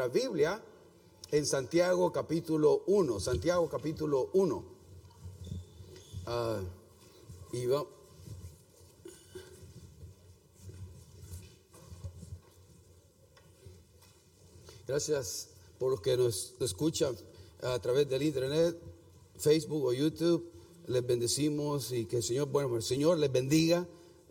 nuestra Biblia en Santiago capítulo 1. Santiago capítulo 1. Ah, y va- Gracias por los que nos escuchan a través del internet, Facebook o YouTube. Les bendecimos y que el Señor, bueno, el Señor les bendiga.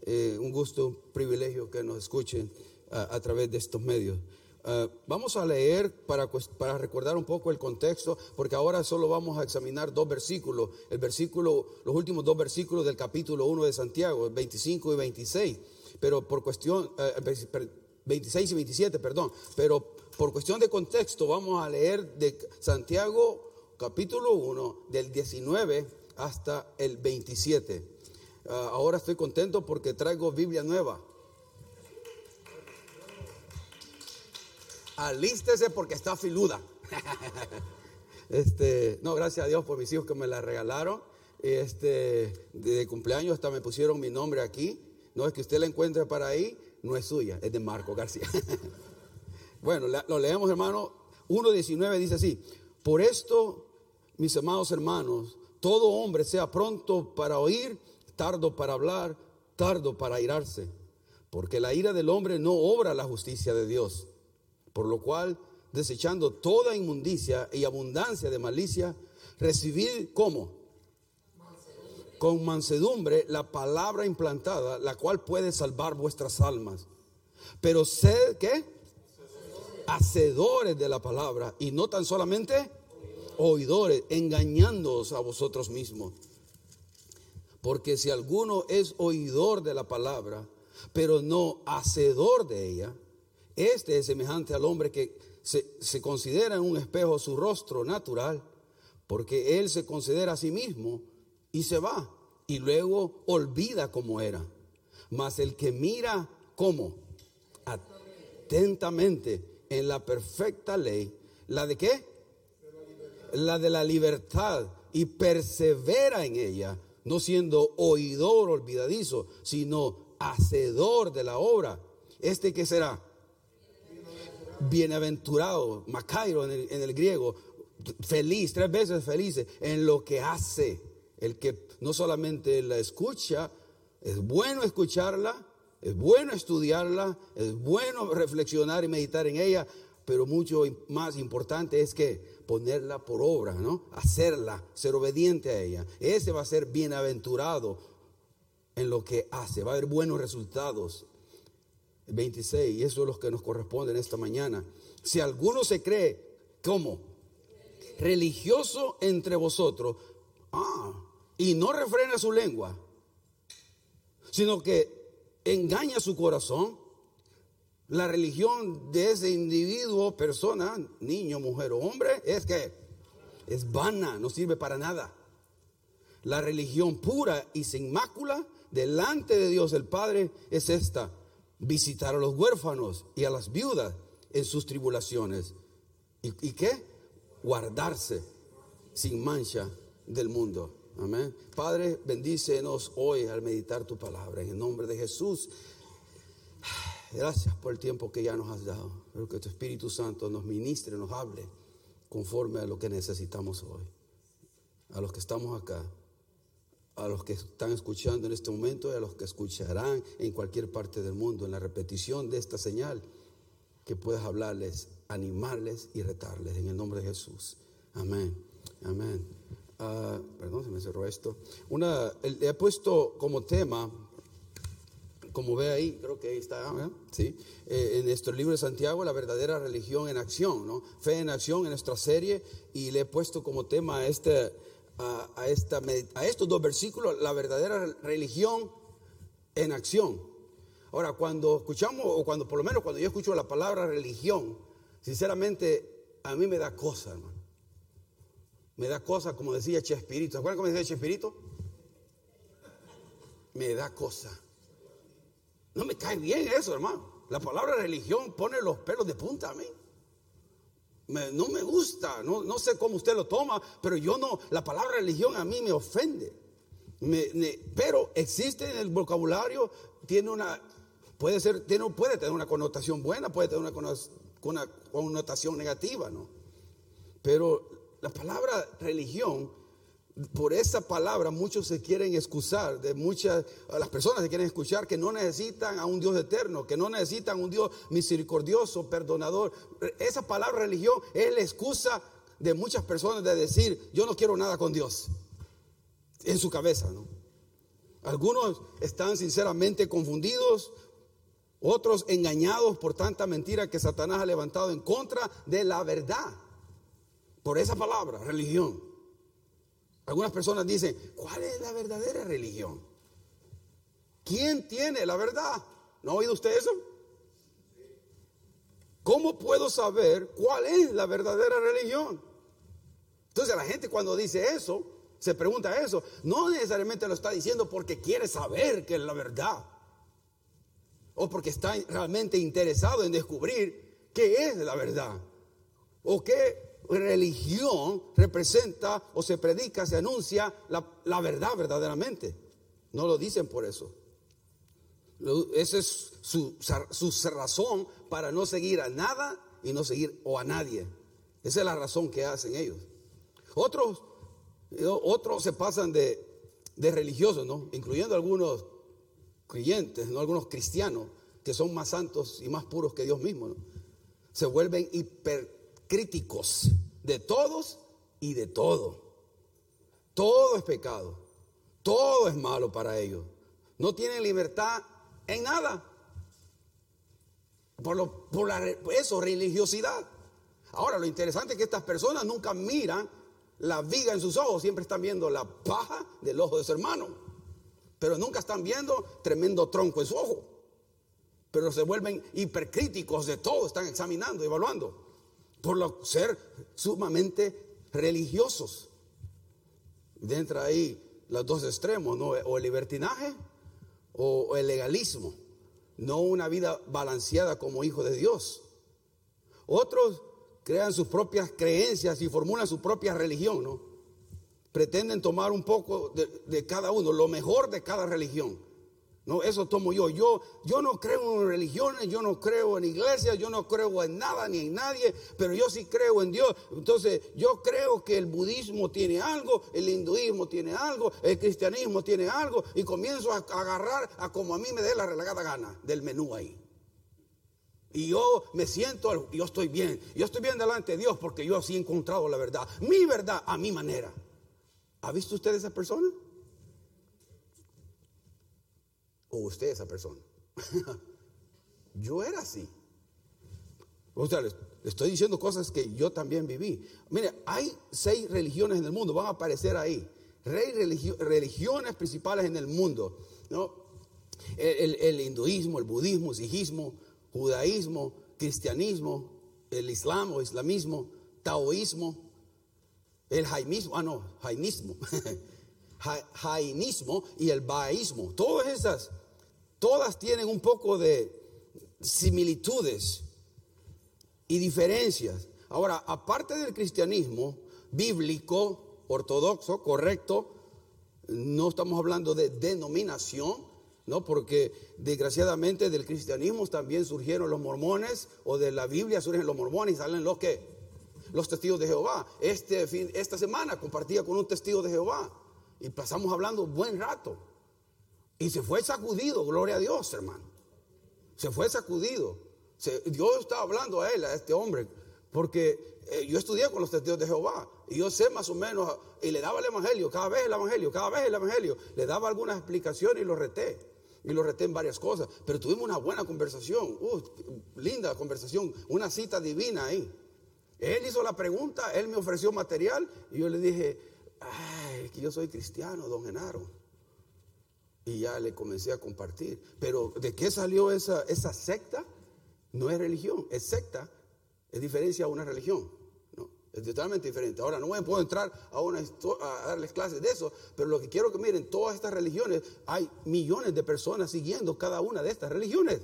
Eh, un gusto, un privilegio que nos escuchen a, a través de estos medios. Ah, vamos a leer para, para recordar un poco el contexto, porque ahora solo vamos a examinar dos versículos, el versículo, los últimos dos versículos del capítulo 1 de Santiago, el 25 y 26, pero por cuestión, eh, per- 26 y 27, perdón, pero por cuestión de contexto vamos a leer de Santiago capítulo 1 del 19 hasta el 27. Ah, ahora estoy contento porque traigo Biblia nueva. Alístese porque está filuda. Este, no, gracias a Dios por mis hijos que me la regalaron. Este, de cumpleaños hasta me pusieron mi nombre aquí. No es que usted la encuentre para ahí, no es suya, es de Marco García. bueno, lo leemos, hermano. 1.19 dice así: Por esto, mis amados hermanos, todo hombre sea pronto para oír, tardo para hablar, tardo para airarse, porque la ira del hombre no obra la justicia de Dios. Por lo cual, desechando toda inmundicia y abundancia de malicia, recibid como con mansedumbre la palabra implantada, la cual puede salvar vuestras almas. Pero sed, ¿qué? Hacedores de la palabra y no tan solamente oidores, engañándoos a vosotros mismos. Porque si alguno es oidor de la palabra, pero no hacedor de ella, este es semejante al hombre que se, considera en un espejo su rostro natural, porque él se considera a sí mismo y se va, y luego olvida cómo era. Mas el que mira cómo atentamente en la perfecta ley, ¿la de qué? La de la libertad, y persevera en ella, no siendo oidor olvidadizo, sino hacedor de la obra. ¿Este que será? Bienaventurado, Macairo en el, griego, feliz, tres veces feliz en lo que hace. El que no solamente la escucha, es bueno escucharla, es bueno estudiarla, es bueno reflexionar y meditar en ella, pero mucho más importante es que ponerla por obra, ¿no? Hacerla, ser obediente a ella. Ese va a ser bienaventurado en lo que hace, va a haber buenos resultados. 26, y eso es lo que nos corresponde en esta mañana. Si alguno se cree, ¿cómo? Religioso entre vosotros, ah, y no refrena su lengua, sino que engaña su corazón, la religión de ese individuo, persona, niño, mujer o hombre, es que es vana, no sirve para nada. La religión pura y sin mácula delante de Dios el Padre es esta, visitar a los huérfanos y a las viudas en sus tribulaciones. ¿Y, qué? Guardarse sin mancha del mundo. Amén. Padre, bendícenos hoy al meditar tu palabra. En el nombre de Jesús. Gracias por el tiempo que ya nos has dado. Espero que tu Espíritu Santo nos ministre, nos hable conforme a lo que necesitamos hoy. A los que estamos acá, a los que están escuchando en este momento y a los que escucharán en cualquier parte del mundo, en la repetición de esta señal, que puedas hablarles, animarles y retarles en el nombre de Jesús. Amén. Amén. Ah, perdón, se me cerró esto. Una, le he puesto como tema, como ve ahí, creo que ahí está, ¿verdad? ¿sí? Eh, en nuestro libro de Santiago, la verdadera religión en acción, ¿no? Fe en acción en nuestra serie, y le he puesto como tema este a, a esta, a estos dos versículos, la verdadera religión en acción. Ahora, cuando escuchamos, o cuando por lo menos cuando yo escucho la palabra religión, sinceramente a mí me da cosa, hermano. Me da cosa, como decía Chespirito. ¿Se acuerdan cómo decía Chespirito? Me da cosa. No me cae bien eso, hermano. La palabra religión pone los pelos de punta a mí. Me- no me gusta, no, no sé cómo usted lo toma, pero yo no, la palabra religión a mí me ofende. Me- pero existe en el vocabulario, tiene una, puede ser, tiene, puede tener una connotación buena, puede tener una una connotación negativa, ¿no? Pero la palabra religión, por esa palabra muchos se quieren excusar, de muchas, las personas se quieren escuchar que no necesitan a un Dios eterno, que no necesitan un Dios misericordioso, perdonador. Esa palabra religión es la excusa de muchas personas de decir, yo no quiero nada con Dios, en su cabeza, ¿no? Algunos están sinceramente confundidos, otros engañados por tanta mentira que Satanás ha levantado en contra de la verdad. Por esa palabra, religión. Algunas personas dicen, ¿cuál es la verdadera religión? ¿Quién tiene la verdad? ¿No ha oído usted eso? ¿Cómo puedo saber cuál es la verdadera religión? Entonces la gente cuando dice eso, se pregunta eso, no necesariamente lo está diciendo porque quiere saber que es la verdad o porque está realmente interesado en descubrir qué es la verdad o qué religión representa o se predica, se anuncia la, verdad verdaderamente. No lo dicen por eso. Esa es su, su, razón para no seguir a nada y no seguir o a nadie. Esa es la razón que hacen ellos. Otros, otros se pasan de, de religiosos, ¿no? Incluyendo algunos creyentes, ¿no? algunos cristianos que son más santos y más puros que Dios mismo, se vuelven hipercríticos de todos y de todo. Todo es pecado, todo es malo para ellos. No tienen libertad en nada. Por, lo, por eso, religiosidad. Ahora, lo interesante es que estas personas nunca miran la viga en sus ojos, siempre están viendo la paja del ojo de su hermano pero nunca están viendo tremendo tronco en su ojo. Pero se vuelven hipercríticos de todo, están examinando, evaluando, por lo, ser sumamente religiosos. Dentro ahí los dos extremos, ¿no? o el libertinaje o el legalismo, no una vida balanceada como hijo de Dios. Otros crean sus propias creencias y formulan su propia religión, ¿no? pretenden tomar un poco de, cada uno, lo mejor de cada religión. No, eso tomo yo. Yo, yo no creo en religiones, yo no creo en iglesias, yo no creo en nada ni en nadie, pero yo sí creo en Dios. Entonces, yo creo que el budismo tiene algo, el hinduismo tiene algo, el cristianismo tiene algo, y comienzo a, agarrar a como a mí me dé la relegada gana del menú ahí. Y yo me siento, yo estoy bien, yo estoy bien delante de Dios porque yo así he encontrado la verdad, mi verdad a mi manera. ¿Ha visto usted esa persona? ¿O usted esa persona? yo era así. O sea, le estoy diciendo cosas que yo también viví. Mire, hay seis religiones en el mundo, van a aparecer ahí. Rey religiones principales en el mundo. ¿no? El, hinduismo, el budismo, el sijismo, judaísmo, cristianismo, el islam o islamismo, taoísmo, el jaimismo, ah no, jainismo, jainismo y el baísmo, todas esas, todas tienen un poco de similitudes y diferencias. Ahora, aparte del cristianismo bíblico, ortodoxo, correcto, no estamos hablando de denominación, ¿no? Porque desgraciadamente del cristianismo también surgieron los mormones, o de la Biblia surgen los mormones y salen los que los testigos de Jehová. Este fin, esta semana compartía con un testigo de Jehová y pasamos hablando buen rato. Y se fue sacudido, gloria a Dios, hermano. Se fue sacudido. Dios estaba hablando a él, a este hombre, porque eh, yo estudié con los testigos de Jehová y yo sé más o menos, y le daba el evangelio, cada vez el evangelio, cada vez el evangelio, le daba algunas explicaciones y lo reté. Y lo reté en varias cosas, pero tuvimos una buena conversación, uh, linda conversación, una cita divina ahí. Él hizo la pregunta, él me ofreció material y yo le dije, ay, que yo soy cristiano, don Genaro. Y ya le comencé a compartir. Pero ¿de qué salió esa, esa secta? No es religión, es secta, es diferencia a una religión. No, es totalmente diferente. Ahora, no a poder entrar a, una, a darles clases de eso, pero lo que quiero que miren, todas estas religiones, hay millones de personas siguiendo cada una de estas religiones.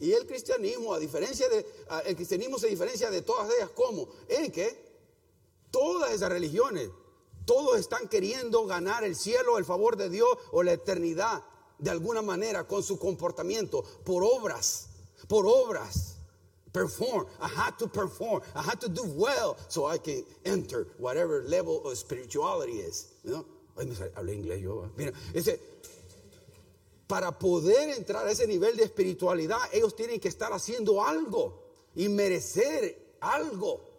Y el cristianismo, a diferencia de, el cristianismo se diferencia de todas ellas, ¿cómo? En que todas esas religiones, todos están queriendo ganar el cielo, el favor de Dios o la eternidad de alguna manera con su comportamiento, por obras, por obras. Perform. I had to perform. I had to do well so I can enter whatever level of spirituality is. Ay, me inglés yo. Mira, ese, para poder entrar a ese nivel de espiritualidad, ellos tienen que estar haciendo algo y merecer algo.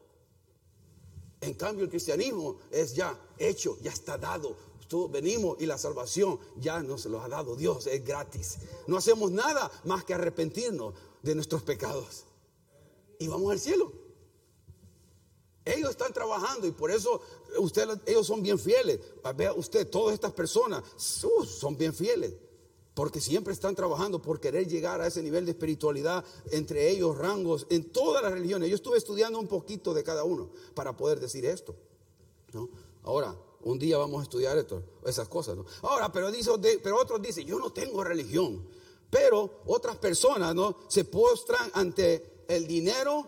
En cambio, el cristianismo es ya hecho, ya está dado. Todos venimos y la salvación ya nos lo ha dado Dios, es gratis. No hacemos nada más que arrepentirnos de nuestros pecados. Y vamos al cielo. Ellos están trabajando y por eso usted, ellos son bien fieles. Vea usted, todas estas personas uh, son bien fieles. Porque siempre están trabajando por querer llegar a ese nivel de espiritualidad entre ellos, rangos, en todas las religiones. Yo estuve estudiando un poquito de cada uno para poder decir esto. Ahora, un día vamos a estudiar esto, esas cosas. Ahora, pero, pero otros dicen, yo no tengo religión. Pero otras personas ¿no? se postran ante el dinero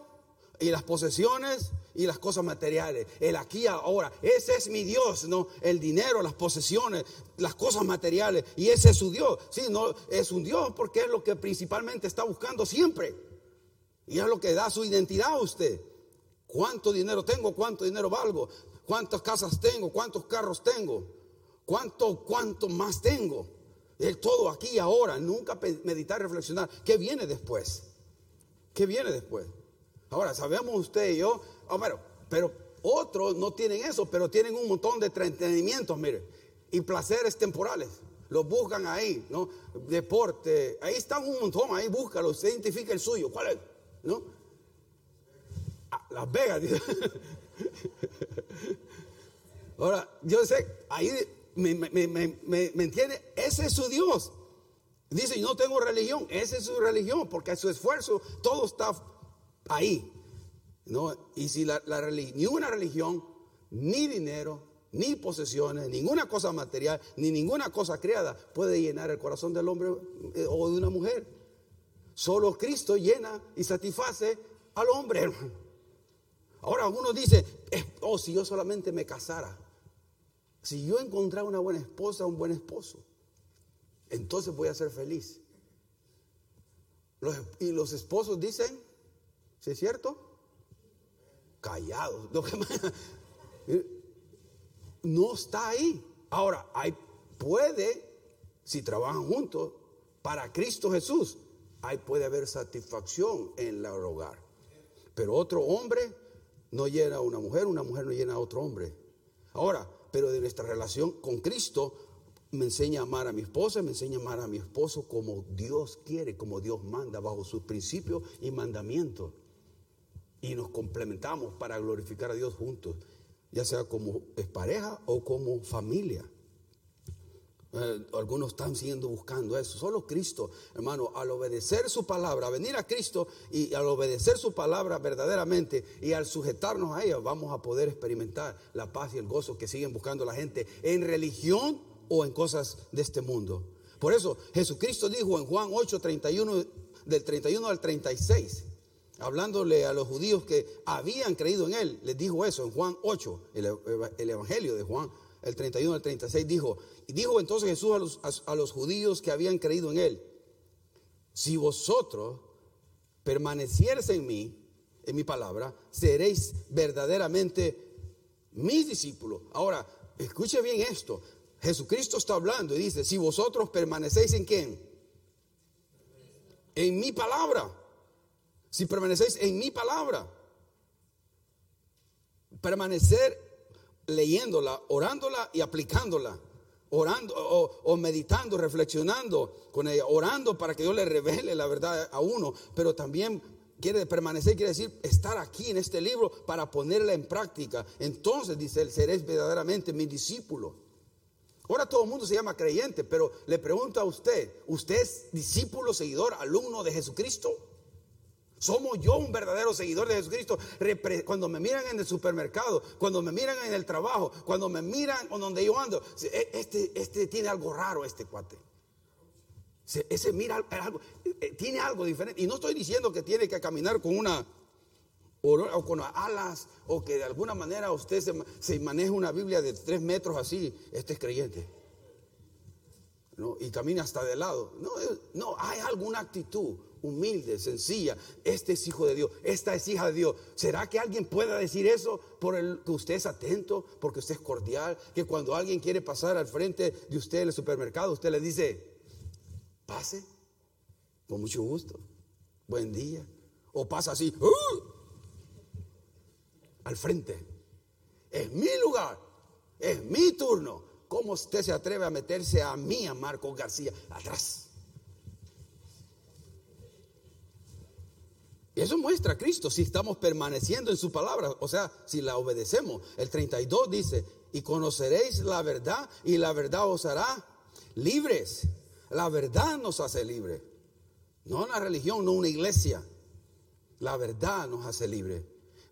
y las posesiones y las cosas materiales. El aquí ahora. Ese es mi Dios, ¿no? El dinero, las posesiones, las cosas materiales. Y ese es su Dios. Sí, no, es un Dios porque es lo que principalmente está buscando siempre. Y es lo que da su identidad a usted. ¿Cuánto dinero tengo? ¿Cuánto dinero valgo? ¿Cuántas casas tengo? ¿Cuántos carros tengo? ¿Cuánto, cuánto más tengo? El todo aquí ahora. Nunca meditar, reflexionar. ¿Qué viene después? ¿Qué viene después? Ahora, sabemos usted y yo Oh, pero, otros no tienen eso, pero tienen un montón de entretenimientos, mire, y placeres temporales. Los buscan ahí, ¿no? Deporte, ahí están un montón, ahí búscalo, usted identifica el suyo. ¿Cuál es? ¿No? Ah, Las Vegas. Ahora, yo sé, ahí me, me, entiende, ese es su Dios. Dice, yo no tengo religión, esa es su religión, porque su esfuerzo, todo está ahí. ¿no? Y si la, ni una religión, ni dinero, ni posesiones, ninguna cosa material, ni ninguna cosa creada puede llenar el corazón del hombre eh, o de una mujer. Solo Cristo llena y satisface al hombre, Ahora algunos dicen, oh, si yo solamente me casara, si yo encontrara una buena esposa, un buen esposo, entonces voy a ser feliz. y los esposos dicen, ¿sí es cierto? callados. No está ahí. Ahora, hay, puede, si trabajan juntos, para Cristo Jesús, ahí puede haber satisfacción en el hogar. Pero otro hombre no llena a una mujer, una mujer no llena a otro hombre. Ahora, pero de nuestra relación con Cristo, me enseña a amar a mi esposa, me enseña a amar a mi esposo como Dios quiere, como Dios manda, bajo sus principios y mandamientos y nos complementamos para glorificar a Dios juntos, ya sea como pareja o como familia. Eh, algunos están siguiendo buscando eso. Solo Cristo, hermano, al obedecer su palabra, venir a Cristo y al obedecer su palabra verdaderamente y al sujetarnos a ella, vamos a poder experimentar la paz y el gozo que siguen buscando la gente en religión o en cosas de este mundo. Por eso Jesucristo dijo en Juan 8, 31, del 31 al 36 hablándole a los judíos que habían creído en él, les dijo eso en Juan 8, el, Evangelio de Juan, el 31 al 36, dijo, y dijo entonces Jesús a los, a los judíos que habían creído en él, si vosotros permaneciereis en mí, en mi palabra, seréis verdaderamente mis discípulos. Ahora, escuche bien esto. Jesucristo está hablando y dice, si vosotros permanecéis en quién? En mi palabra si permanecéis en mi palabra. Permanecer leyéndola, orándola y aplicándola. Orando o, meditando, reflexionando con ella, orando para que Dios le revele la verdad a uno, pero también quiere permanecer, quiere decir estar aquí en este libro para ponerla en práctica. Entonces, dice él, seréis verdaderamente mi discípulo. Ahora todo el mundo se llama creyente, pero le pregunto a usted, ¿usted es discípulo, seguidor, alumno de Jesucristo? Somos yo un verdadero seguidor de Jesucristo. Cuando me miran en el supermercado, cuando me miran en el trabajo, cuando me miran donde yo ando, e, este, este tiene algo raro, este cuate. Ese mira algo, eh, tiene algo diferente. Y no estoy diciendo que tiene que caminar con una o con alas o que de alguna manera usted se, se maneja una Biblia de tres metros así. Este es creyente. ¿no? y camina hasta de lado. No, no, hay alguna actitud, humilde, sencilla. Este es hijo de Dios, esta es hija de Dios. ¿Será que alguien pueda decir eso por el que usted es atento, porque usted es cordial? Que cuando alguien quiere pasar al frente de usted en el supermercado, usted le dice, pase, con mucho gusto, buen día. O pasa así, ¡uh! al frente. Es mi lugar, es mi turno. ¿Cómo usted se atreve a meterse a mí, a Marcos García, atrás? Eso muestra a Cristo si estamos permaneciendo en su palabra, o sea, si la obedecemos. El 32 dice, y conoceréis la verdad y la verdad os hará libres. La verdad nos hace libres. No una religión, no una iglesia. La verdad nos hace libres.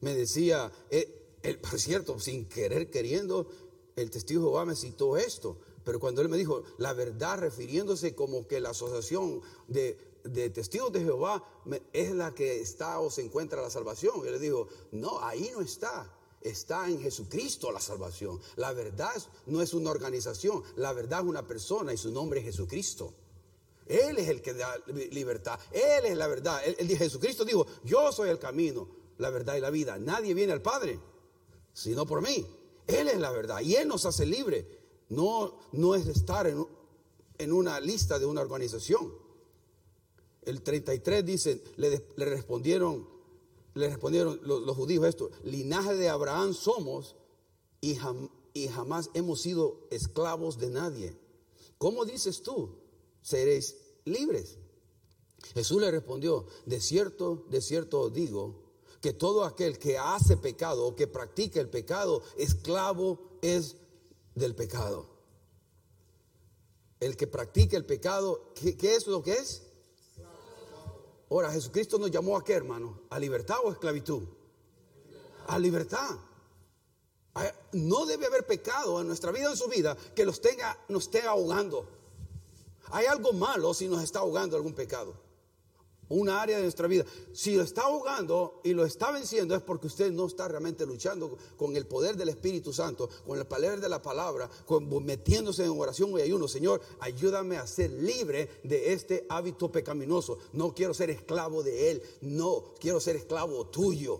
Me decía, eh, por cierto, sin querer queriendo, el testigo Jehová me citó esto. Pero cuando él me dijo la verdad, refiriéndose como que la asociación de de testigos de Jehová es la que está o se encuentra la salvación. Y le digo, no, ahí no está. Está en Jesucristo la salvación. La verdad no es una organización, la verdad es una persona y su nombre es Jesucristo. Él es el que da libertad, Él es la verdad. El, Jesucristo dijo, yo soy el camino, la verdad y la vida. Nadie viene al Padre, sino por mí. Él es la verdad y Él nos hace libre. No, no es estar en, en una lista de una organización el 33 dice, le, respondieron, le respondieron los, judíos esto, linaje de Abraham somos y, y jamás hemos sido esclavos de nadie. ¿Cómo dices tú? Seréis libres. Jesús le respondió, de cierto, de cierto os digo, que todo aquel que hace pecado o que practica el pecado, esclavo es del pecado. El que practica el pecado, ¿qué, qué es lo que es? Ahora, Jesucristo nos llamó a qué, hermano? ¿A libertad o a esclavitud? A libertad. No debe haber pecado en nuestra vida, en su vida, que los tenga, nos esté ahogando. Hay algo malo si nos está ahogando algún pecado una área de nuestra vida. Si lo está ahogando y lo está venciendo es porque usted no está realmente luchando con el poder del Espíritu Santo, con el poder de la palabra, con, metiéndose en oración y ayuno. Señor, ayúdame a ser libre de este hábito pecaminoso. No quiero ser esclavo de él, no, quiero ser esclavo tuyo.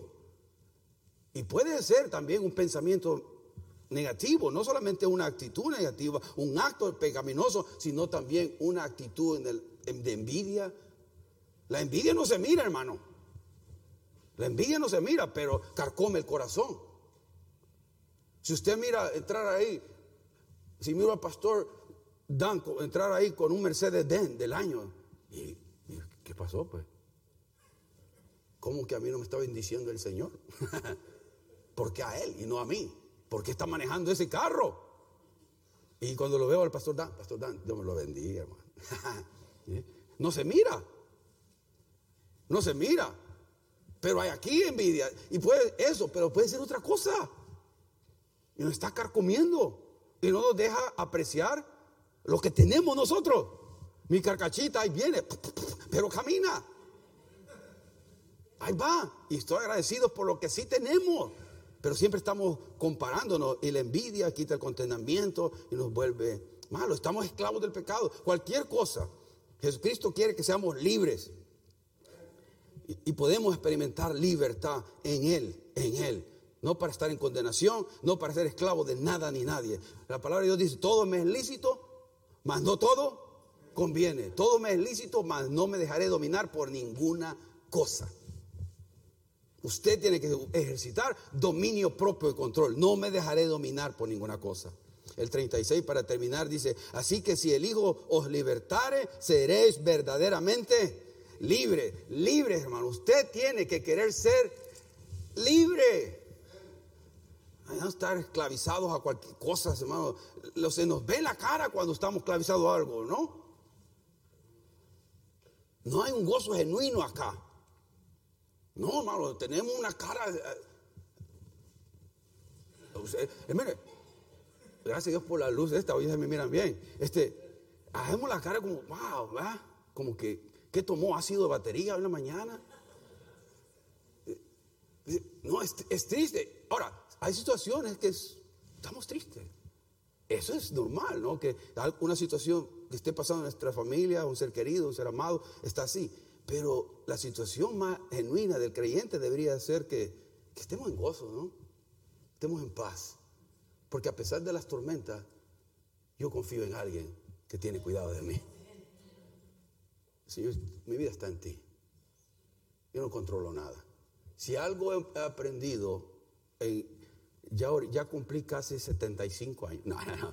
Y puede ser también un pensamiento negativo, no solamente una actitud negativa, un acto pecaminoso, sino también una actitud de envidia, la envidia no se mira, hermano. La envidia no se mira, pero carcome el corazón. Si usted mira entrar ahí, si mira al pastor Danco entrar ahí con un Mercedes Den del año, ¿y, qué pasó pues? ¿Cómo que a mí no me está bendiciendo el Señor? ¿Por qué a él y no a mí? ¿Por qué está manejando ese carro? Y cuando lo veo al pastor Dan, pastor Dan, Dios me lo bendiga, hermano. No se mira no se mira. Pero hay aquí envidia. Y puede eso, pero puede ser otra cosa. Y nos está carcomiendo. Y no nos deja apreciar lo que tenemos nosotros. Mi carcachita ahí viene, pero camina. Ahí va. Y estoy agradecido por lo que sí tenemos. Pero siempre estamos comparándonos. Y la envidia quita el contenimiento y nos vuelve malo. Estamos esclavos del pecado. Cualquier cosa. Jesucristo quiere que seamos libres y podemos experimentar libertad en Él, en Él. No para estar en condenación, no para ser esclavo de nada ni nadie. La palabra de Dios dice, todo me es lícito, mas no todo conviene. Todo me es lícito, mas no me dejaré dominar por ninguna cosa. Usted tiene que ejercitar dominio propio y control. No me dejaré dominar por ninguna cosa. El 36 para terminar dice, así que si el Hijo os libertare, seréis verdaderamente libre, libre, hermano. Usted tiene que querer ser libre. No estar esclavizados a cualquier cosa, hermano. Se nos ve la cara cuando estamos esclavizados a algo, ¿no? No hay un gozo genuino acá. No, hermano, tenemos una cara. Eh, mire, gracias a Dios por la luz esta, hoy se me miran bien. Este, hacemos la cara como, wow, ¿verdad? Como que ¿Qué tomó ácido de batería en la mañana? No, es, triste. Ahora, hay situaciones que estamos tristes. Eso es normal, ¿no? Que una situación que esté pasando en nuestra familia, un ser querido, un ser amado, está así. Pero la situación más genuina del creyente debería ser que, que estemos en gozo, ¿no? Estemos en paz. Porque a pesar de las tormentas, yo confío en alguien que tiene cuidado de mí. Mi vida está en ti. Yo no controlo nada. Si algo he aprendido, ya, ya cumplí casi 75 años. No, no, no.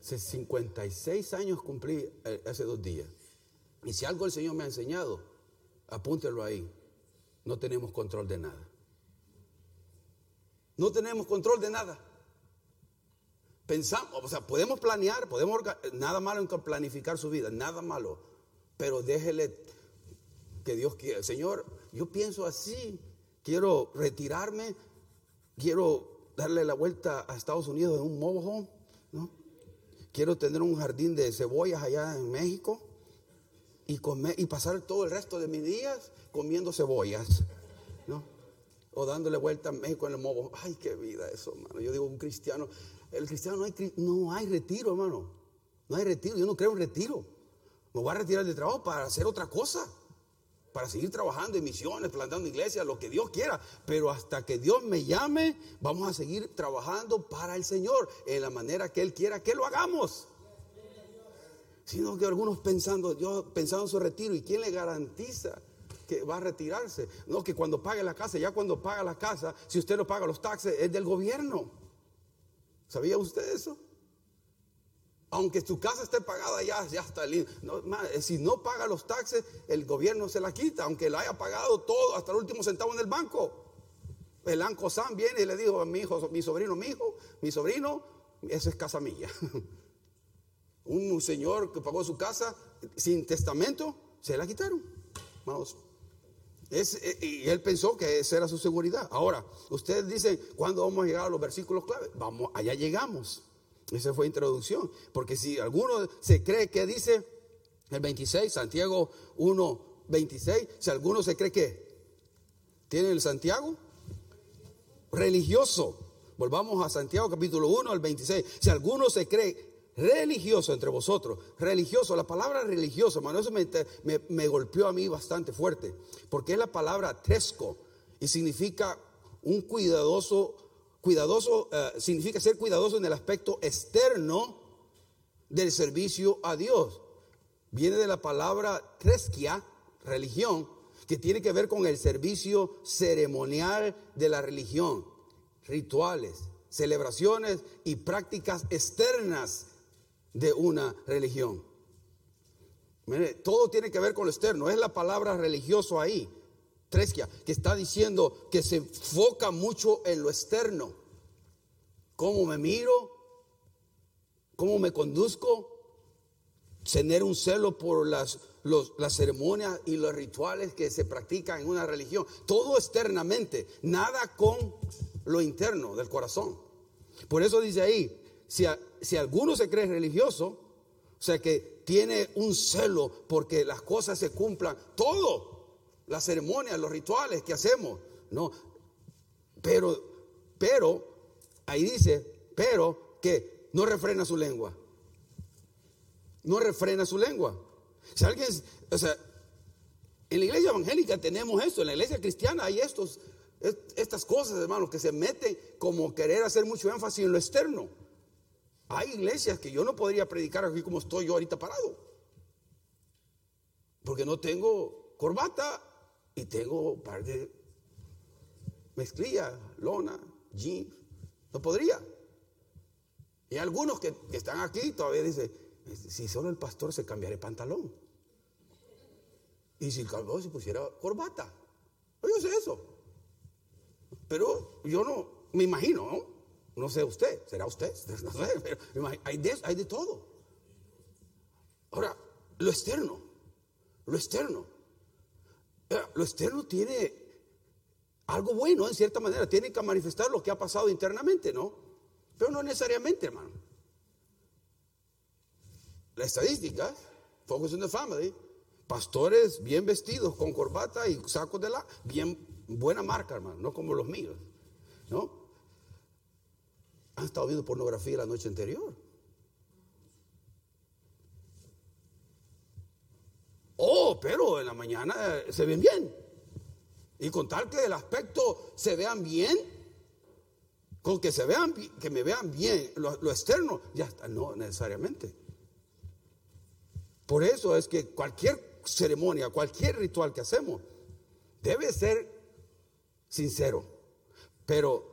56 años cumplí eh, hace dos días. Y si algo el Señor me ha enseñado, apúntelo ahí. No tenemos control de nada. No tenemos control de nada. Pensamos, o sea, podemos planear, podemos, nada malo en planificar su vida, nada malo. Pero déjele que Dios quiera. Señor, yo pienso así, quiero retirarme, quiero darle la vuelta a Estados Unidos en un mobile ¿no? Quiero tener un jardín de cebollas allá en México y, comer, y pasar todo el resto de mis días comiendo cebollas, ¿no? O dándole vuelta a México en el mobile. Ay, qué vida eso, hermano. Yo digo, un cristiano, el cristiano no hay, no hay retiro, hermano. No hay retiro, yo no creo en retiro. Me voy a retirar del trabajo para hacer otra cosa para seguir trabajando en misiones, plantando iglesias, lo que Dios quiera. Pero hasta que Dios me llame, vamos a seguir trabajando para el Señor en la manera que Él quiera que lo hagamos. Sino que algunos pensando, yo pensando en su retiro, ¿y quién le garantiza? que va a retirarse. No, que cuando pague la casa, ya cuando paga la casa, si usted no paga los taxes, es del gobierno. ¿Sabía usted eso? Aunque tu casa esté pagada ya, ya está lindo. Eh, si no paga los taxes, el gobierno se la quita, aunque la haya pagado todo hasta el último centavo en el banco. El Anco San viene y le dijo a mi hijo, mi sobrino, mi hijo, mi sobrino, esa es casa mía. Un señor que pagó su casa sin testamento, se la quitaron. Vamos. Eh, y él pensó que esa era su seguridad. Ahora, ustedes dicen, ¿cuándo vamos a llegar a los versículos clave? Vamos, allá llegamos. Esa fue introducción. Porque si alguno se cree que dice el 26, Santiago 1, 26, si alguno se cree que tiene el Santiago religioso, volvamos a Santiago capítulo 1, el 26, si alguno se cree religioso entre vosotros, religioso, la palabra religioso, hermano, eso me, me, golpeó a mí bastante fuerte, porque es la palabra tresco y significa un cuidadoso Cuidadoso eh, significa ser cuidadoso en el aspecto externo del servicio a Dios. Viene de la palabra tresquia, religión, que tiene que ver con el servicio ceremonial de la religión, rituales, celebraciones y prácticas externas de una religión. todo tiene que ver con lo externo, es la palabra religioso ahí. Tresquia, que está diciendo que se enfoca mucho en lo externo. Cómo me miro, cómo me conduzco, tener un celo por las, las ceremonias y los rituales que se practican en una religión. Todo externamente, nada con lo interno del corazón. Por eso dice ahí, si, si alguno se cree religioso, o sea que tiene un celo porque las cosas se cumplan, todo las ceremonias, los rituales que hacemos. No, pero, pero, ahí dice, pero que no refrena su lengua. No refrena su lengua. Si alguien, o sea, en la iglesia evangélica tenemos esto, en la iglesia cristiana hay estos, estas cosas, hermanos, que se meten como querer hacer mucho énfasis en lo externo. Hay iglesias que yo no podría predicar aquí como estoy yo ahorita parado. Porque no tengo corbata y tengo un par de mezclilla, lona, jeans. No podría. Y algunos que, están aquí todavía dicen, si solo el pastor se cambiaría el pantalón. Y si el pastor se pusiera corbata. Yo sé eso. Pero yo no, me imagino, ¿no? No sé usted, será usted, no sé, pero hay de, hay de todo. Ahora, lo externo, lo externo. Lo externo tiene algo bueno, en cierta manera, tiene que manifestar lo que ha pasado internamente, ¿no? Pero no necesariamente, hermano. La estadística, Focus in the Family, pastores bien vestidos, con corbata y sacos de la, bien buena marca, hermano, no como los míos, ¿no? Han estado viendo pornografía la noche anterior. Oh, pero en la mañana eh, se ven bien. Y con tal que el aspecto se vean bien, con que se vean, que me vean bien, lo, lo externo, ya está, no necesariamente. Por eso es que cualquier ceremonia, cualquier ritual que hacemos, debe ser sincero. Pero,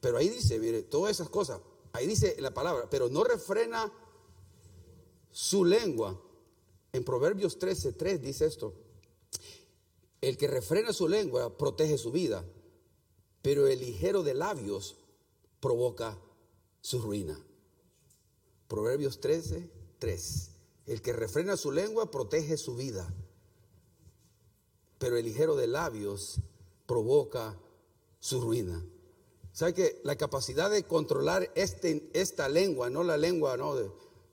pero ahí dice, mire, todas esas cosas, ahí dice la palabra, pero no refrena su lengua. En Proverbios 13, 3 dice esto. El que refrena su lengua protege su vida, pero el ligero de labios provoca su ruina. Proverbios 13, 3. El que refrena su lengua protege su vida, pero el ligero de labios provoca su ruina. ¿Sabe que la capacidad de controlar este, esta lengua, no la lengua ¿no?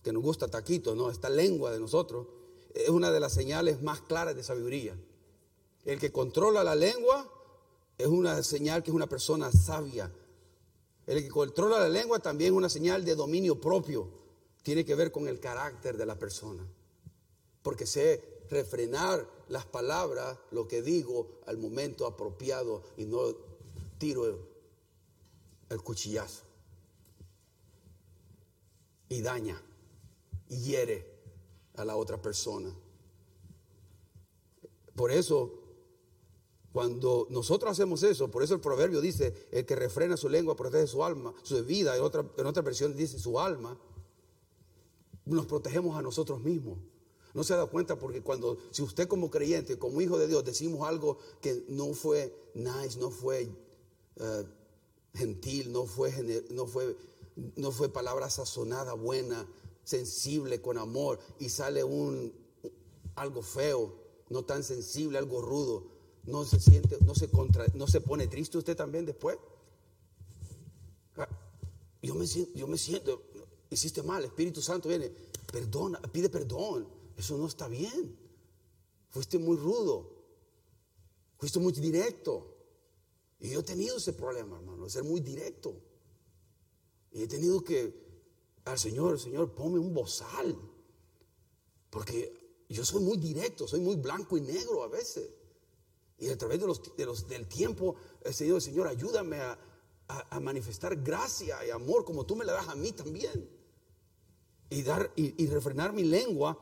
que nos gusta taquito, no, esta lengua de nosotros, es una de las señales más claras de sabiduría. El que controla la lengua es una señal que es una persona sabia. El que controla la lengua también es una señal de dominio propio. Tiene que ver con el carácter de la persona. Porque sé refrenar las palabras, lo que digo al momento apropiado y no tiro el cuchillazo. Y daña y hiere a la otra persona. Por eso cuando nosotros hacemos eso, por eso el proverbio dice, el que refrena su lengua protege su alma, su vida, en otra, en otra versión dice su alma, nos protegemos a nosotros mismos. No se da cuenta porque cuando, si usted como creyente, como hijo de Dios, decimos algo que no fue nice, no fue eh, gentil, no fue, no, fue, no fue palabra sazonada, buena, sensible, con amor, y sale un, algo feo, no tan sensible, algo rudo, no se siente, no se contra, no se pone triste usted también después. Ah, yo me siento, yo me siento, hiciste mal, Espíritu Santo viene, perdona, pide perdón. Eso no está bien. Fuiste muy rudo. Fuiste muy directo. Y yo he tenido ese problema, hermano, de ser muy directo. Y he tenido que al Señor, Señor, ponme un bozal. Porque yo soy muy directo, soy muy blanco y negro a veces. Y a través de los, de los, del tiempo, el Señor, Señor, ayúdame a, manifestar gracia y amor como tú me la das a mí también. Y, dar, y, refrenar mi lengua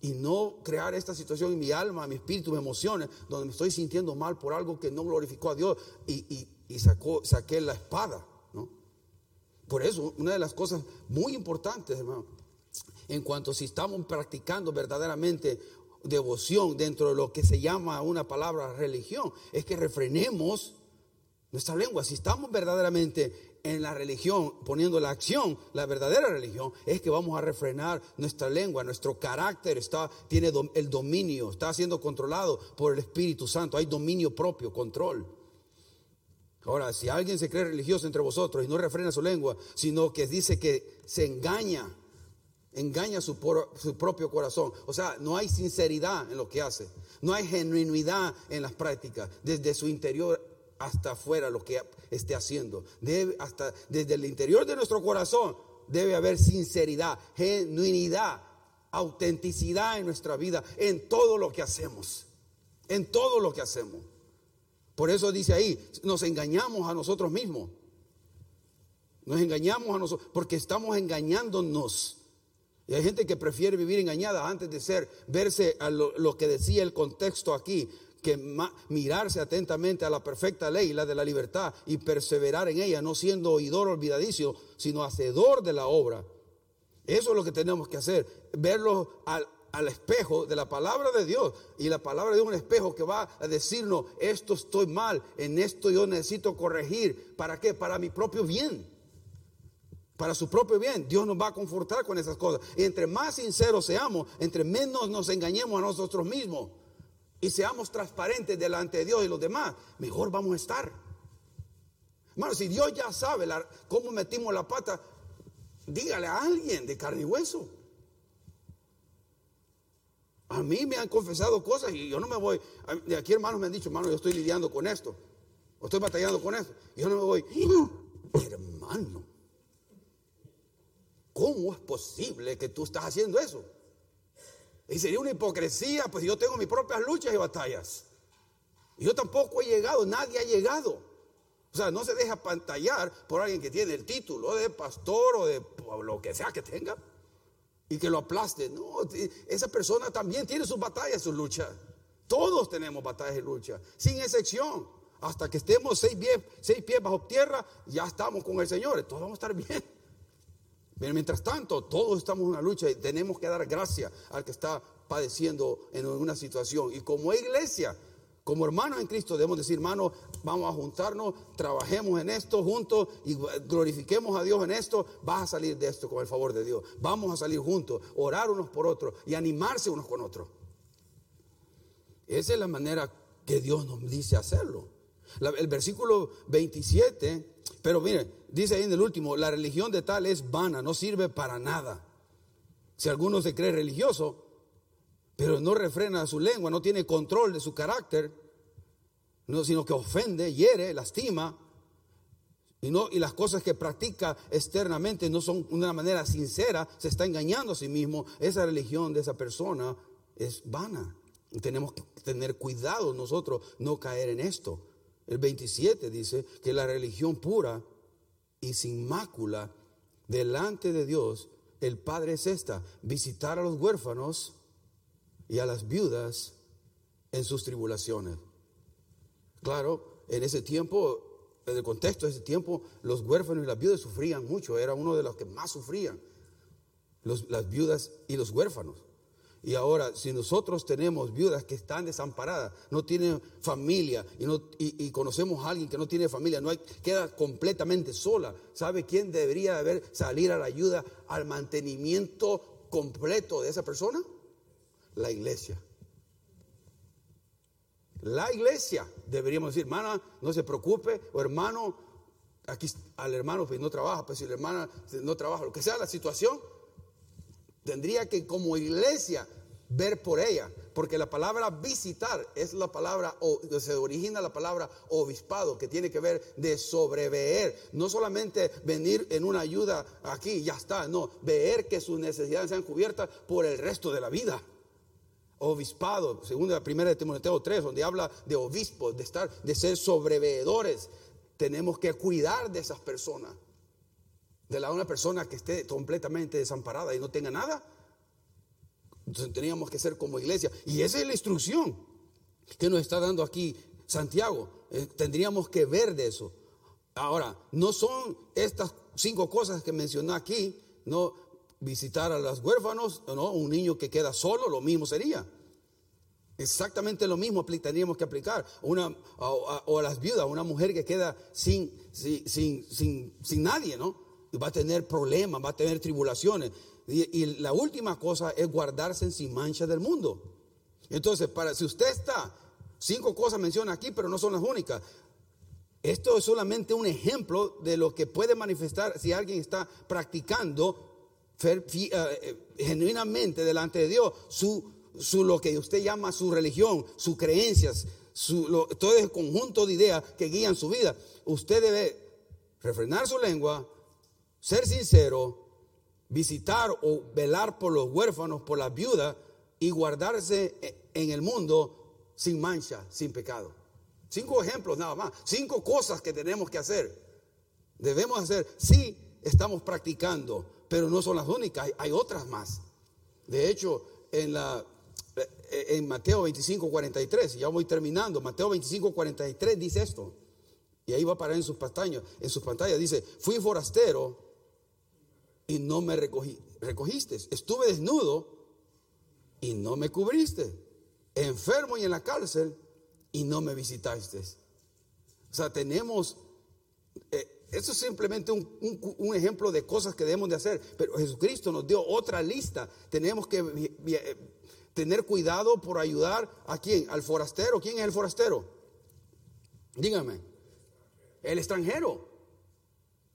y no crear esta situación en mi alma, mi espíritu, mis emociones, donde me estoy sintiendo mal por algo que no glorificó a Dios y, y sacó, saqué la espada. Por eso, una de las cosas muy importantes, hermano, en cuanto si estamos practicando verdaderamente devoción dentro de lo que se llama una palabra religión, es que refrenemos nuestra lengua. Si estamos verdaderamente en la religión, poniendo la acción, la verdadera religión, es que vamos a refrenar nuestra lengua, nuestro carácter está, tiene el dominio, está siendo controlado por el Espíritu Santo, hay dominio propio, control. Ahora, si alguien se cree religioso entre vosotros y no refrena su lengua, sino que dice que se engaña, engaña su, propio corazón. O sea, no hay sinceridad en lo que hace, no hay genuinidad en las prácticas, desde su interior hasta afuera lo que esté haciendo. Desde el interior de nuestro corazón debe haber sinceridad, genuinidad, autenticidad en nuestra vida, en todo lo que hacemos, en todo lo que hacemos. Por eso dice ahí, nos engañamos a nosotros mismos. Nos engañamos a nosotros, porque estamos engañándonos. Y hay gente que prefiere vivir engañada antes de ser, verse a lo, que decía el contexto aquí, que mirarse atentamente a la perfecta ley, la de la libertad, y perseverar en ella, no siendo oidor olvidadizo, sino hacedor de la obra. Eso es lo que tenemos que hacer, verlo al, al espejo de la palabra de Dios. Y la palabra de un espejo que va a decirnos, esto estoy mal, en esto yo necesito corregir. ¿Para qué? Para mi propio bien para su propio bien. Dios nos va a confortar con esas cosas. Y entre más sinceros seamos, entre menos nos engañemos a nosotros mismos y seamos transparentes delante de Dios y los demás, mejor vamos a estar. Hermano, si Dios ya sabe cómo metimos la pata, dígale a alguien de carne y hueso. A mí me han confesado cosas y yo no me voy. De aquí hermanos me han dicho, hermano, yo estoy lidiando con esto. O estoy batallando con esto. Y yo no me voy, hermano, ¿Cómo es posible que tú estás haciendo eso? Y sería una hipocresía, pues yo tengo mis propias luchas y batallas. Y yo tampoco he llegado, nadie ha llegado. O sea, no se deja pantallar por alguien que tiene el título de pastor o de lo que sea que tenga y que lo aplaste. No, esa persona también tiene sus batallas, sus luchas. Todos tenemos batallas y luchas, sin excepción. Hasta que estemos seis pies, seis pies bajo tierra, ya estamos con el Señor. Todos vamos a estar bien. Pero mientras tanto, todos estamos en una lucha y tenemos que dar gracias al que está padeciendo en una situación. Y como iglesia, como hermanos en Cristo, debemos decir, hermano, vamos a juntarnos, trabajemos en esto juntos y glorifiquemos a Dios en esto. Vas a salir de esto con el favor de Dios. Vamos a salir juntos, orar unos por otros y animarse unos con otros. Esa es la manera que Dios nos dice hacerlo el versículo 27, pero mire, dice ahí en el último, la religión de tal es vana, no sirve para nada. Si alguno se cree religioso, pero no refrena su lengua, no tiene control de su carácter, no, sino que ofende, hiere, lastima, y, las cosas que practica externamente no son de una manera sincera, se está engañando a sí mismo, esa religión de esa persona es vana. Tenemos que tener cuidado nosotros no caer en esto. El 27 dice que la religión pura y sin mácula delante de Dios, el Padre es esta, visitar a los huérfanos y a las viudas en sus tribulaciones. Claro, en ese tiempo, en el contexto de ese tiempo, los huérfanos y las viudas sufrían mucho, era uno de los que más sufrían, las viudas y los huérfanos. Y ahora, si nosotros tenemos viudas que están desamparadas, no tienen familia y, no, y, conocemos a alguien que no tiene familia, no hay, queda completamente sola, ¿sabe quién debería haber salir a la ayuda al mantenimiento completo de esa persona? La iglesia. La iglesia, deberíamos decir, hermana, no se preocupe, o hermano, aquí al hermano pues no trabaja, pues si la hermana no trabaja, lo que sea la situación, Tendría que como iglesia ver por ella, porque la palabra visitar es la palabra, o se origina la palabra obispado, que tiene que ver de sobreveer, no solamente venir en una ayuda aquí ya está, no, ver que sus necesidades sean cubiertas por el resto de la vida. Obispado, según la primera de Timoteo 3, donde habla de obispos, de estar, de ser sobreveedores, tenemos que cuidar de esas personas de la una persona que esté completamente desamparada y no tenga nada. Entonces teníamos que ser como iglesia. Y esa es la instrucción que nos está dando aquí Santiago. Eh, tendríamos que ver de eso. Ahora, no son estas cinco cosas que mencionó aquí, no visitar a los huérfanos, no, un niño que queda solo, lo mismo sería. Exactamente lo mismo tendríamos que aplicar. Una, o, a, las viudas, una mujer que queda sin, sin, sin, sin nadie, ¿no? va a tener problemas, va a tener tribulaciones. Y, la última cosa es guardarse sin mancha del mundo. Entonces, para si usted está, cinco cosas menciona aquí, pero no son las únicas. Esto es solamente un ejemplo de lo que puede manifestar si alguien está practicando genuinamente delante de Dios su, su, lo que usted llama su religión, sus creencias, su, todo el conjunto de ideas que guían su vida. Usted debe refrenar su lengua, ser sincero, visitar o velar por los huérfanos, por las viudas y guardarse en el mundo sin mancha, sin pecado. Cinco ejemplos nada más, cinco cosas que tenemos que hacer. Debemos hacer, sí, estamos practicando, pero no son las únicas, hay, otras más. De hecho, en, la, en Mateo 25, 43, ya voy terminando, Mateo 25, 43 dice esto, y ahí va a parar en sus pantallas, en sus pantallas, dice, fui forastero y no me recogí, recogiste. Estuve desnudo y no me cubriste. Enfermo y en la cárcel y no me visitaste. O sea, tenemos, eh, eso es simplemente un, ejemplo de cosas que debemos de hacer, pero Jesucristo nos dio otra lista. Tenemos que eh, tener cuidado por ayudar a quién, al forastero. ¿Quién es el forastero? Dígame, el extranjero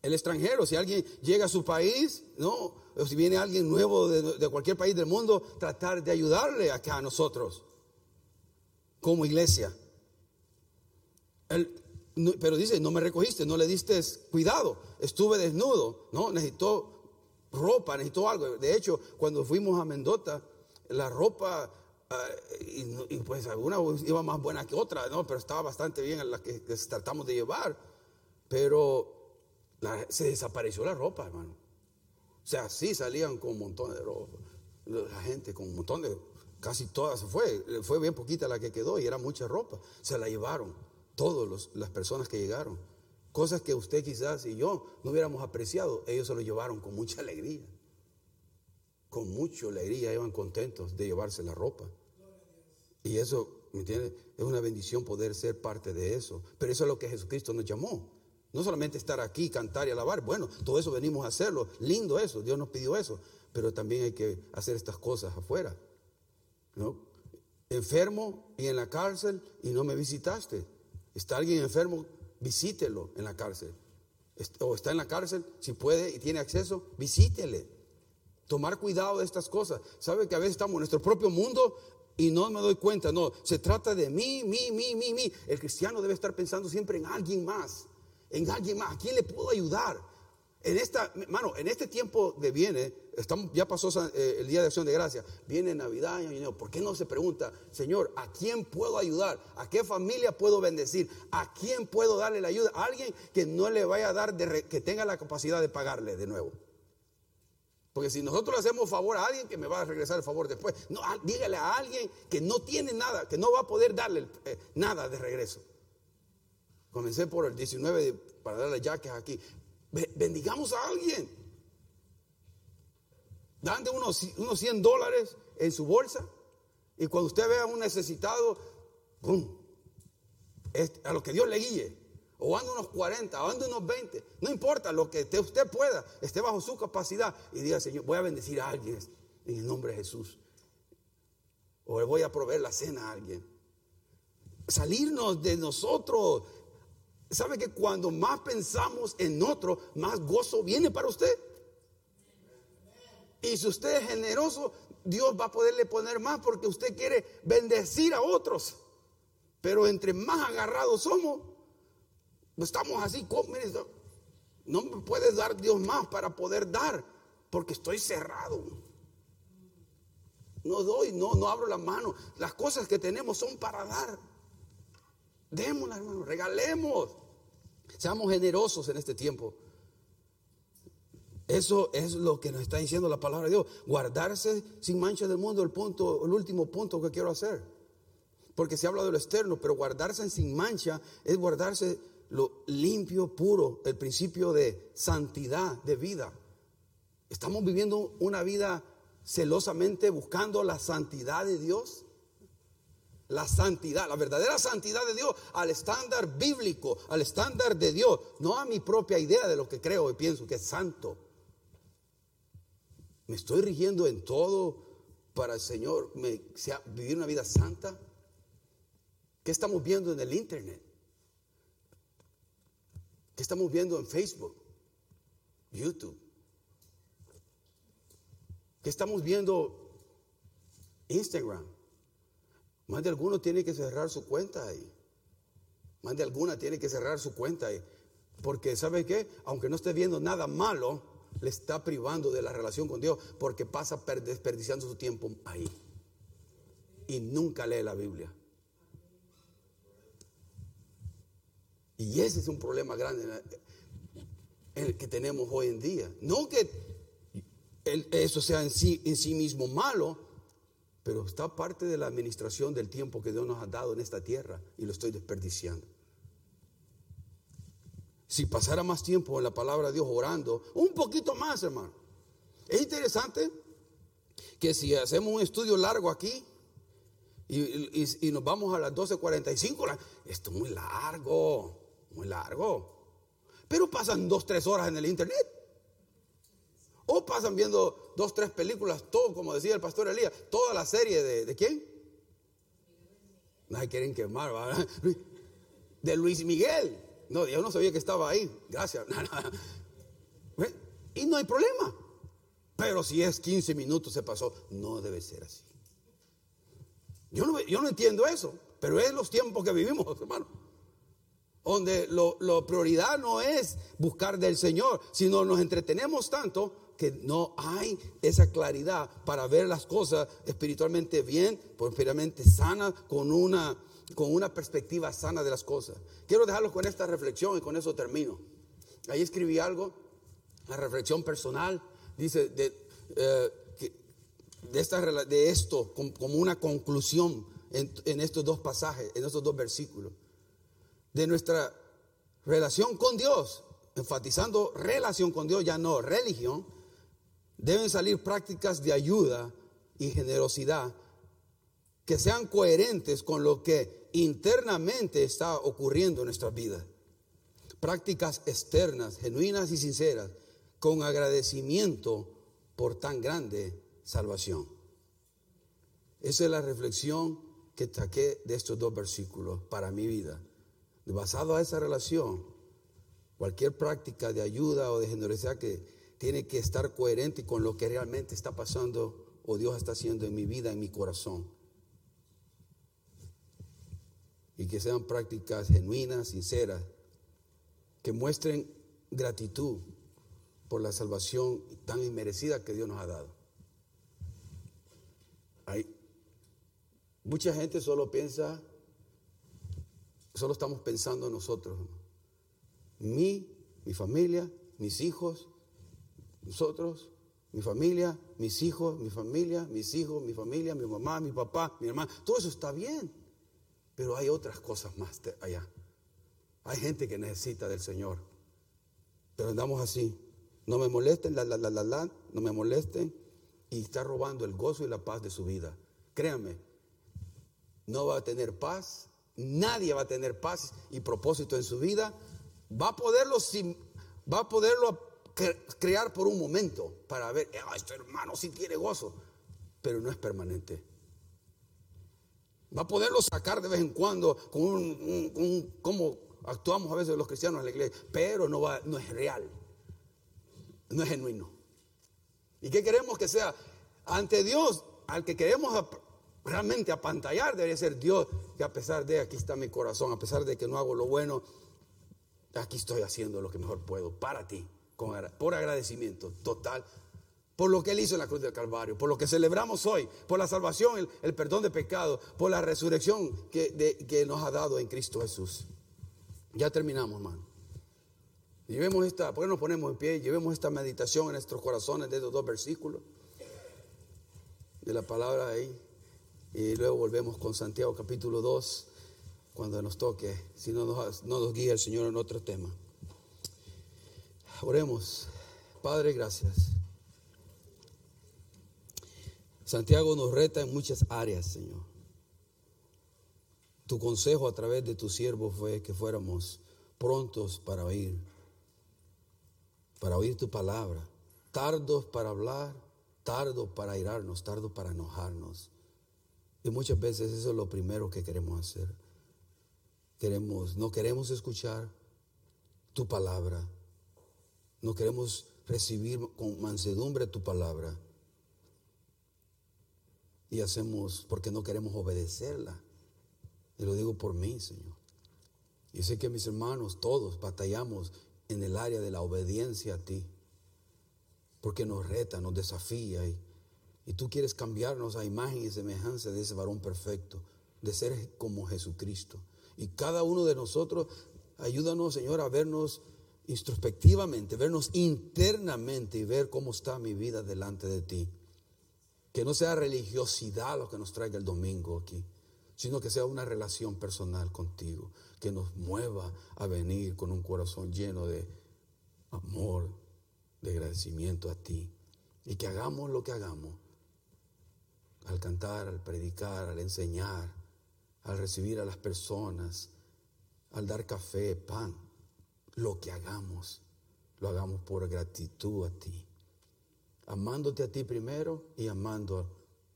el extranjero, si alguien llega a su país, ¿no? O si viene alguien nuevo de, cualquier país del mundo, tratar de ayudarle acá a nosotros, como iglesia. Pero dice, no me recogiste, no le diste cuidado, estuve desnudo, ¿no? Necesitó ropa, necesitó algo. De hecho, cuando fuimos a Mendoza, la ropa, ah, y, pues alguna iba más buena que otra, ¿no? Pero estaba bastante bien en la que, tratamos de llevar. Pero se desapareció la ropa, hermano. O sea, sí salían con un montón de ropa. La gente con un montón de, casi todas se fue. Fue bien poquita la que quedó y era mucha ropa. Se la llevaron todas las personas que llegaron. Cosas que usted quizás y yo no hubiéramos apreciado, ellos se lo llevaron con mucha alegría. Con mucha alegría iban contentos de llevarse la ropa. Y eso, ¿me entiende? Es una bendición poder ser parte de eso. Pero eso es lo que Jesucristo nos llamó. No solamente estar aquí, cantar y alabar. Bueno, todo eso venimos a hacerlo. Lindo eso, Dios nos pidió eso. Pero también hay que hacer estas cosas afuera. ¿no? Enfermo y en la cárcel y no me visitaste. Está alguien enfermo, visítelo en la cárcel. O está en la cárcel, si puede y tiene acceso, visítele. Tomar cuidado de estas cosas. Sabe que a veces estamos en nuestro propio mundo y no me doy cuenta. No, se trata de mí, mí, mí, mí, mí. El cristiano debe estar pensando siempre en alguien más. En alguien más. ¿A quién le puedo ayudar? En esta, mano, en este tiempo de viene, ya pasó eh, el día de acción de gracia, viene Navidad Año ¿Por qué no se pregunta, Señor, ¿a quién puedo ayudar? ¿A qué familia puedo bendecir? ¿A quién puedo darle la ayuda? A alguien que no le vaya a dar, que tenga la capacidad de pagarle de nuevo. Porque si nosotros le hacemos favor a alguien que me va a regresar el favor después, no, dígale a alguien que no tiene nada, que no va a poder darle eh, nada de regreso. Comencé por el 19 para darle jaques aquí bendigamos a alguien. Dande unos, unos 100 dólares en su bolsa y cuando usted vea a un necesitado, ¡pum! a lo que Dios le guíe. O ande unos 40, o ande unos 20. No importa lo que usted pueda, esté bajo su capacidad y diga, Señor, voy a bendecir a alguien en el nombre de Jesús. O le voy a proveer la cena a alguien. Salirnos de nosotros ¿Sabe que cuando más pensamos en otro, más gozo viene para usted? Y si usted es generoso, Dios va a poderle poner más porque usted quiere bendecir a otros. Pero entre más agarrados somos, estamos así, no me puede dar Dios más para poder dar, porque estoy cerrado. No doy, no, no abro la mano. Las cosas que tenemos son para dar. Démoslas, hermano, regalemos. Seamos generosos en este tiempo. Eso es lo que nos está diciendo la palabra de Dios. Guardarse sin mancha del mundo, el punto, el último punto que quiero hacer. Porque se habla de lo externo, pero guardarse sin mancha es guardarse lo limpio, puro, el principio de santidad de vida. Estamos viviendo una vida celosamente buscando la santidad de Dios la santidad, la verdadera santidad de Dios al estándar bíblico, al estándar de Dios, no a mi propia idea de lo que creo y pienso que es santo. ¿Me estoy rigiendo en todo para el Señor me, vivir una vida santa? ¿Qué estamos viendo en el Internet? ¿Qué estamos viendo en Facebook? YouTube. ¿Qué estamos viendo? Instagram. Más de alguno tiene que cerrar su cuenta ahí. Más de alguna tiene que cerrar su cuenta ahí. Porque ¿sabe qué? Aunque no esté viendo nada malo, le está privando de la relación con Dios porque pasa desperdiciando su tiempo ahí. Y nunca lee la Biblia. Y ese es un problema grande en el que tenemos hoy en día. No que eso sea en sí, en sí mismo malo, pero está parte de la administración del tiempo que Dios nos ha dado en esta tierra y lo estoy desperdiciando. Si pasara más tiempo en la palabra de Dios orando, un poquito más, hermano. Es interesante que si hacemos un estudio largo aquí y, nos vamos a las 12.45, esto es muy largo, muy largo. Pero pasan dos, tres horas en el internet. O pasan viendo dos, tres películas, todo, como decía el pastor Elías, toda la serie de, ¿de quién? Nadie quieren quemar. De Luis Miguel. No, yo no sabía que estaba ahí. Gracias. Y no hay problema. Pero si es 15 minutos se pasó, no debe ser así. Yo no, yo no entiendo eso, pero es los tiempos que vivimos, hermano donde lo, prioridad no es buscar del Señor, sino nos entretenemos tanto que no hay esa claridad para ver las cosas espiritualmente bien, espiritualmente sana, con una, con una perspectiva sana de las cosas. Quiero dejarlo con esta reflexión y con eso termino. Ahí escribí algo, la reflexión personal, dice de, eh, de, esto como una conclusión en estos dos pasajes, en estos dos versículos, de nuestra relación con Dios, enfatizando relación con Dios, ya no religión, deben salir prácticas de ayuda y generosidad que sean coherentes con lo que internamente está ocurriendo en nuestra vida. Prácticas externas, genuinas y sinceras, con agradecimiento por tan grande salvación. Esa es la reflexión que saqué de estos dos versículos para mi vida. Basado a esa relación, cualquier práctica de ayuda o de generosidad que tiene que estar coherente con lo que realmente está pasando o Dios está haciendo en mi vida, en mi corazón. Y que sean prácticas genuinas, sinceras, que muestren gratitud por la salvación tan inmerecida que Dios nos ha dado. Hay mucha gente solo piensa, solo estamos pensando en nosotros. Mi, mi familia, mis hijos, nosotros, mi familia, mis hijos, mi familia, mis hijos, mi familia, mi mamá, mi papá, mi hermana, todo eso está bien. Pero hay otras cosas más allá. Hay gente que necesita del Señor. Pero andamos así. No me molesten, la, la, la, la, la, no me molesten. Y está robando el gozo y la paz de su vida. Créanme, no va a tener paz. Nadie va a tener paz y propósito en su vida. Va a poderlo, va a poderlo crear por un momento para ver, ah, este hermano sí tiene gozo, pero no es permanente. Va a poderlo sacar de vez en cuando con un, como actuamos a veces los cristianos en la iglesia, pero no, va, no es real, no es genuino. ¿Y qué queremos que sea? Ante Dios, al que queremos realmente apantallar, debería ser Dios, que a pesar de aquí está mi corazón, a pesar de que no hago lo bueno, aquí estoy haciendo lo que mejor puedo para ti por agradecimiento total por lo que Él hizo en la cruz del Calvario, por lo que celebramos hoy, por la salvación, el, perdón de pecado, por la resurrección que, que, nos ha dado en Cristo Jesús. Ya terminamos, hermano. Llevemos esta, ¿por qué nos ponemos en pie? Llevemos esta meditación en nuestros corazones de estos dos versículos de la palabra ahí. Y luego volvemos con Santiago capítulo 2 cuando nos toque, si no nos, no nos guía el Señor en otro tema. Oremos. Padre, gracias. Santiago nos reta en muchas áreas, Señor. Tu consejo a través de tu siervo fue que fuéramos prontos para oír, para oír tu palabra, tardos para hablar, tardos para irarnos, tardos para enojarnos. Y muchas veces eso es lo primero que queremos hacer. Queremos, no queremos escuchar tu palabra, no queremos recibir con mansedumbre tu palabra. Y hacemos porque no queremos obedecerla. Y lo digo por mí, Señor. Y sé que mis hermanos, todos batallamos en el área de la obediencia a ti. Porque nos reta, nos desafía. Y, y tú quieres cambiarnos a imagen y semejanza de ese varón perfecto. De ser como Jesucristo. Y cada uno de nosotros, ayúdanos, Señor, a vernos introspectivamente, vernos internamente y ver cómo está mi vida delante de ti. Que no sea religiosidad lo que nos traiga el domingo aquí, sino que sea una relación personal contigo, que nos mueva a venir con un corazón lleno de amor, de agradecimiento a ti. Y que hagamos lo que hagamos, al cantar, al predicar, al enseñar, al recibir a las personas, al dar café, pan lo que hagamos, lo hagamos por gratitud a ti. Amándote a ti primero y amando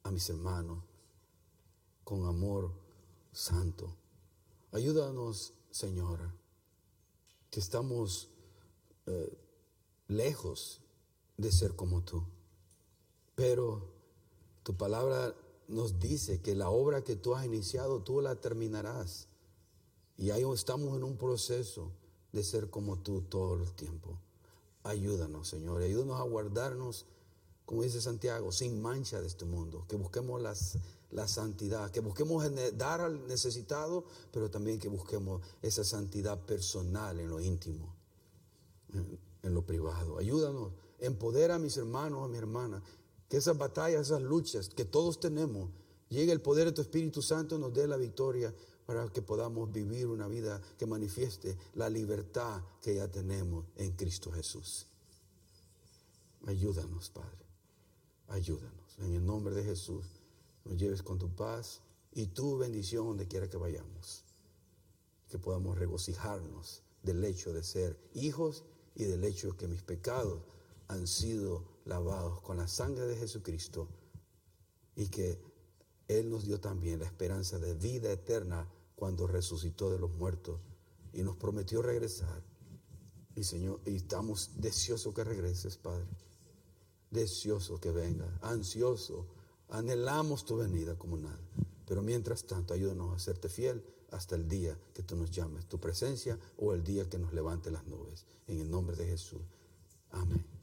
a mis hermanos con amor santo. Ayúdanos, Señora, que estamos eh, lejos de ser como tú. Pero tu palabra nos dice que la obra que tú has iniciado, tú la terminarás. Y ahí estamos en un proceso de ser como tú todo el tiempo. Ayúdanos, Señor. Ayúdanos a guardarnos, como dice Santiago, sin mancha de este mundo. Que busquemos las, la santidad, que busquemos dar al necesitado, pero también que busquemos esa santidad personal en lo íntimo, en, lo privado. Ayúdanos, empodera a mis hermanos, a mi hermana, que esas batallas, esas luchas que todos tenemos, llegue el poder de tu Espíritu Santo, nos dé la victoria para que podamos vivir una vida que manifieste la libertad que ya tenemos en Cristo Jesús. Ayúdanos, Padre. Ayúdanos. En el nombre de Jesús, nos lleves con tu paz y tu bendición donde quiera que vayamos. Que podamos regocijarnos del hecho de ser hijos y del hecho que mis pecados han sido lavados con la sangre de Jesucristo y que Él nos dio también la esperanza de vida eterna cuando resucitó de los muertos y nos prometió regresar. Y Señor, y estamos deseosos que regreses, Padre. Deseoso que venga, ansioso. Anhelamos tu venida como nada. Pero mientras tanto, ayúdanos a serte fiel hasta el día que tú nos llames, tu presencia o el día que nos levante las nubes. En el nombre de Jesús. Amén.